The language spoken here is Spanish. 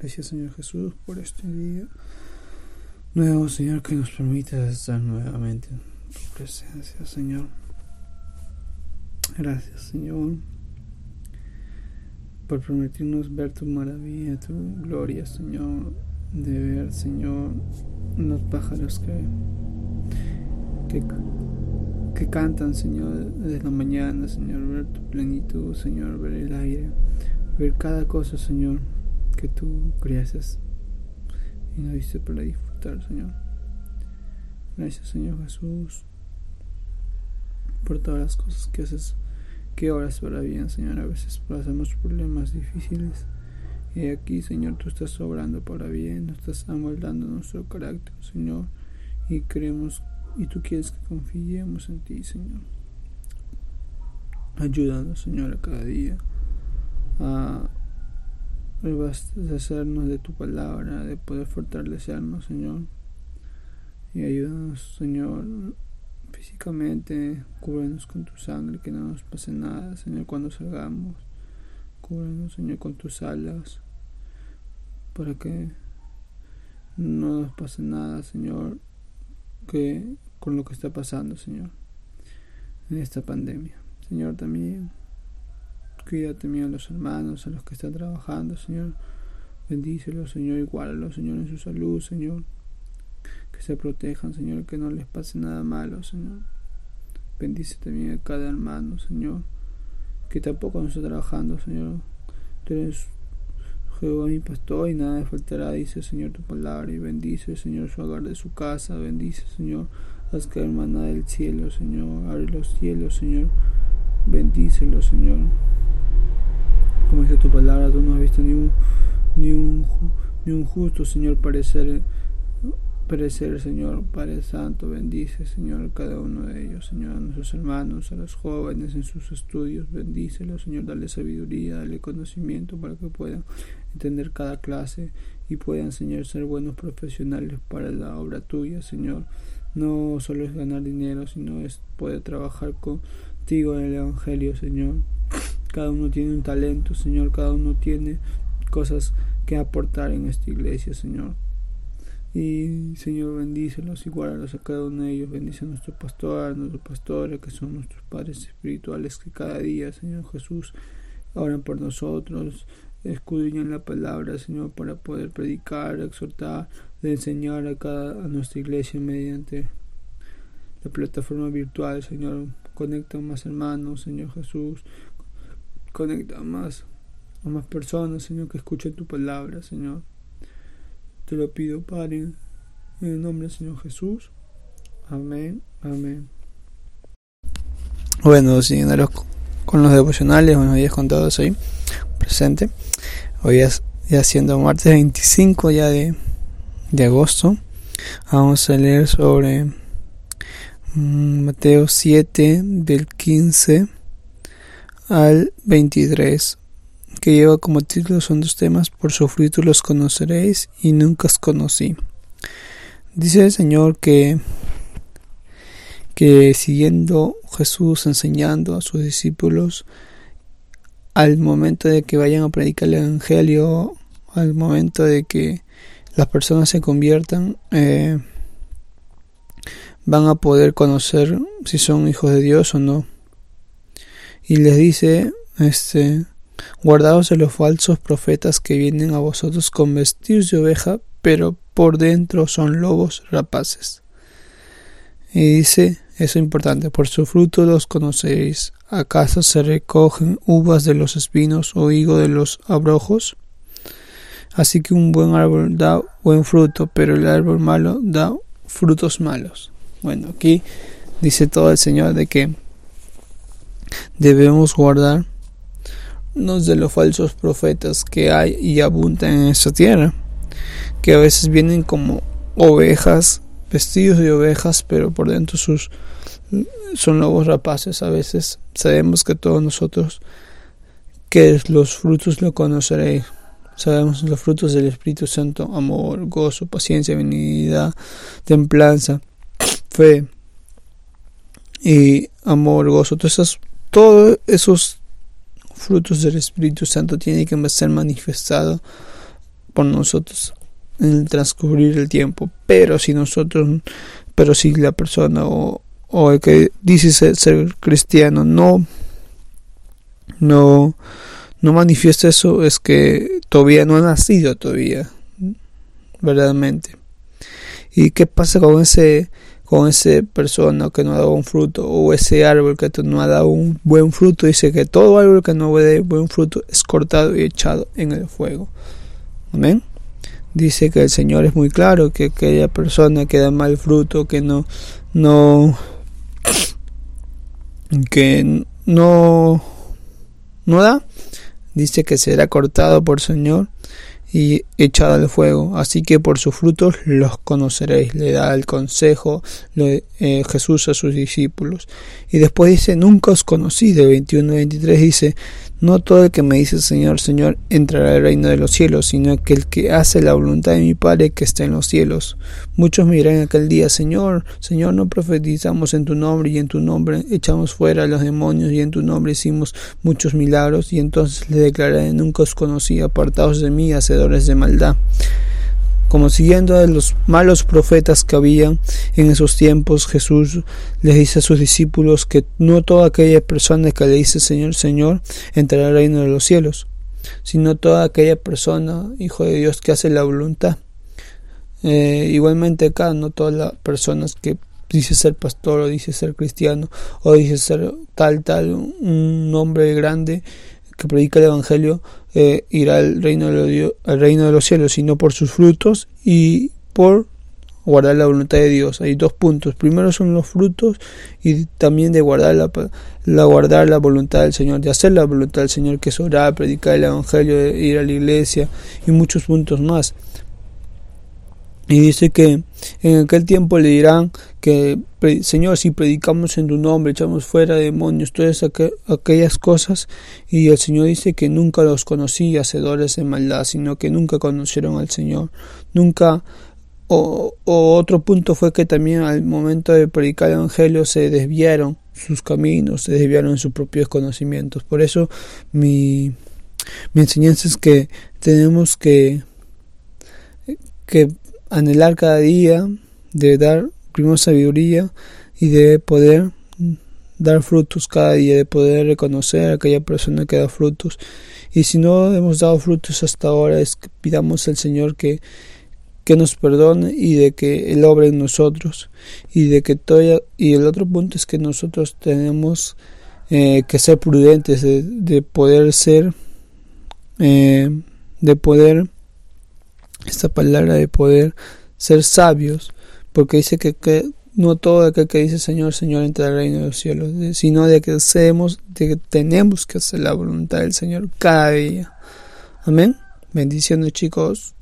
Gracias Señor Jesús por este día nuevo Señor que nos permite estar nuevamente en tu presencia Señor. Gracias Señor por permitirnos ver tu maravilla, tu gloria Señor, de ver Señor los pájaros que, que, que cantan Señor desde la mañana Señor, ver tu plenitud Señor, ver el aire, ver cada cosa Señor que tú creases y nos diste para disfrutar, Señor. Gracias, Señor Jesús, por todas las cosas que haces, que obras para bien, Señor. A veces pasamos problemas difíciles. Y aquí, Señor, tú estás obrando para bien, nos estás amoldando nuestro carácter, Señor. Y creemos, y tú quieres que confiemos en ti, Señor. Ayúdanos, Señor, a cada día a de tu palabra, de poder fortalecernos, Señor. Y ayúdanos, Señor, físicamente, cúbrenos con tu sangre, que no nos pase nada, Señor, cuando salgamos. Cúbrenos, Señor, con tus alas, para que no nos pase nada, Señor, que con lo que está pasando, Señor, en esta pandemia. Señor, también Cuida también a los hermanos, a los que están trabajando, Señor. Bendícelos, Señor, igualalos, Señor, en su salud, Señor. Que se protejan, Señor, que no les pase nada malo, Señor. Bendice también a cada hermano, Señor, que tampoco no está trabajando, Señor. Tú eres Jehová mi pastor y nada le faltará, dice Señor tu palabra. Y bendice, Señor, su hogar de su casa. Bendice, Señor, haz que hermana del cielo, Señor. Abre los cielos, Señor. Bendícelo, Señor como dice tu palabra, tú no has visto ni un, ni un, ni un justo, Señor, parecer, parecer, Señor, Padre Santo, bendice, Señor, cada uno de ellos, Señor, a nuestros hermanos, a los jóvenes en sus estudios, bendícelos, Señor, dale sabiduría, dale conocimiento para que puedan entender cada clase y puedan, Señor, ser buenos profesionales para la obra tuya, Señor. No solo es ganar dinero, sino es poder trabajar contigo en el Evangelio, Señor. Cada uno tiene un talento, Señor. Cada uno tiene cosas que aportar en esta iglesia, Señor. Y Señor, bendícelos y guárdalos a cada uno de ellos. Bendice a nuestro pastor, a nuestros pastores, que son nuestros padres espirituales, que cada día, Señor Jesús, oran por nosotros, escudriñan la palabra, Señor, para poder predicar, exhortar, enseñar a cada a nuestra iglesia mediante la plataforma virtual, Señor. Conecta más hermanos, Señor Jesús conecta más a más personas, Señor, que escuchen tu palabra, Señor. Te lo pido, Padre, en el nombre del Señor Jesús. Amén, amén. Bueno, siguiendo con los devocionales, buenos días con todos hoy presente. Hoy es ya siendo martes 25 ya de, de agosto. Vamos a leer sobre mm, Mateo 7 del 15 al 23, que lleva como título son dos temas, por su fruto los conoceréis y nunca os conocí. Dice el Señor que, que siguiendo Jesús enseñando a sus discípulos, al momento de que vayan a predicar el Evangelio, al momento de que las personas se conviertan, eh, van a poder conocer si son hijos de Dios o no y les dice, este, guardaos de los falsos profetas que vienen a vosotros con vestidos de oveja, pero por dentro son lobos rapaces. Y dice, eso es importante, por su fruto los conoceréis. ¿Acaso se recogen uvas de los espinos o higo de los abrojos? Así que un buen árbol da buen fruto, pero el árbol malo da frutos malos. Bueno, aquí dice todo el Señor de que debemos guardarnos de los falsos profetas que hay y abundan en esta tierra, que a veces vienen como ovejas, vestidos de ovejas, pero por dentro sus son lobos rapaces. A veces sabemos que todos nosotros que los frutos lo conoceréis. Sabemos los frutos del Espíritu Santo, amor, gozo, paciencia, benignidad, templanza, fe y amor, gozo. Todas esas todos esos frutos del Espíritu Santo tienen que ser manifestados por nosotros en el transcurrir el tiempo. Pero si nosotros, pero si la persona o, o el que dice ser, cristiano no, no, no manifiesta eso, es que todavía no ha nacido todavía, verdaderamente. ¿Y qué pasa con ese con esa persona que no ha dado un fruto o ese árbol que no ha dado un buen fruto? Dice que todo árbol que no dé buen fruto es cortado y echado en el fuego. Amén dice que el Señor es muy claro que aquella persona que da mal fruto, que no, no, que no, no da, dice que será cortado por Señor y echado al fuego. Así que por sus frutos los conoceréis. Le da el consejo eh, Jesús a sus discípulos. Y después dice, nunca os conocí. De 21-23 dice, no todo el que me dice Señor, Señor, entrará al reino de los cielos, sino que el que hace la voluntad de mi Padre que está en los cielos. Muchos me dirán aquel día, Señor, Señor, no profetizamos en tu nombre y en tu nombre echamos fuera a los demonios y en tu nombre hicimos muchos milagros. Y entonces le declararé, nunca os conocí, apartados de mí, hacedores de maldad como siguiendo a los malos profetas que había en esos tiempos, Jesús les dice a sus discípulos que no toda aquella persona que le dice Señor, Señor, entrará al reino de los cielos, sino toda aquella persona, hijo de Dios, que hace la voluntad. Eh, igualmente acá, no todas las personas que dice ser pastor o dice ser cristiano o dice ser tal, tal, un hombre grande que predica el Evangelio eh, irá al reino, de los, reino de los cielos, sino por sus frutos y por guardar la voluntad de Dios. Hay dos puntos. Primero son los frutos y también de guardar la, la, guardar la voluntad del Señor, de hacer la voluntad del Señor, que es orar, predicar el Evangelio, ir a la iglesia y muchos puntos más. Y dice que en aquel tiempo le dirán que, Señor, si predicamos en tu nombre, echamos fuera demonios, todas aquellas cosas. Y el Señor dice que nunca los conocí, hacedores de maldad, sino que nunca conocieron al Señor. Nunca. O, otro punto fue que también al momento de predicar el Evangelio se desviaron sus caminos, se desviaron sus propios conocimientos. Por eso mi, mi enseñanza es que tenemos que, que anhelar cada día, de dar primero sabiduría y de poder dar frutos cada día, de poder reconocer a aquella persona que da frutos. Y si no hemos dado frutos hasta ahora, es que pidamos al Señor que, que nos perdone y de que Él obre en nosotros. Y de que todo, y el otro punto es que nosotros tenemos eh, que ser prudentes, de, de poder ser, eh, de poder esta palabra de poder ser sabios, porque dice que, que no todo aquel que dice Señor, Señor entra al reino de los cielos, sino de que hacemos, de que tenemos que hacer la voluntad del Señor cada día. Amén. Bendiciones chicos.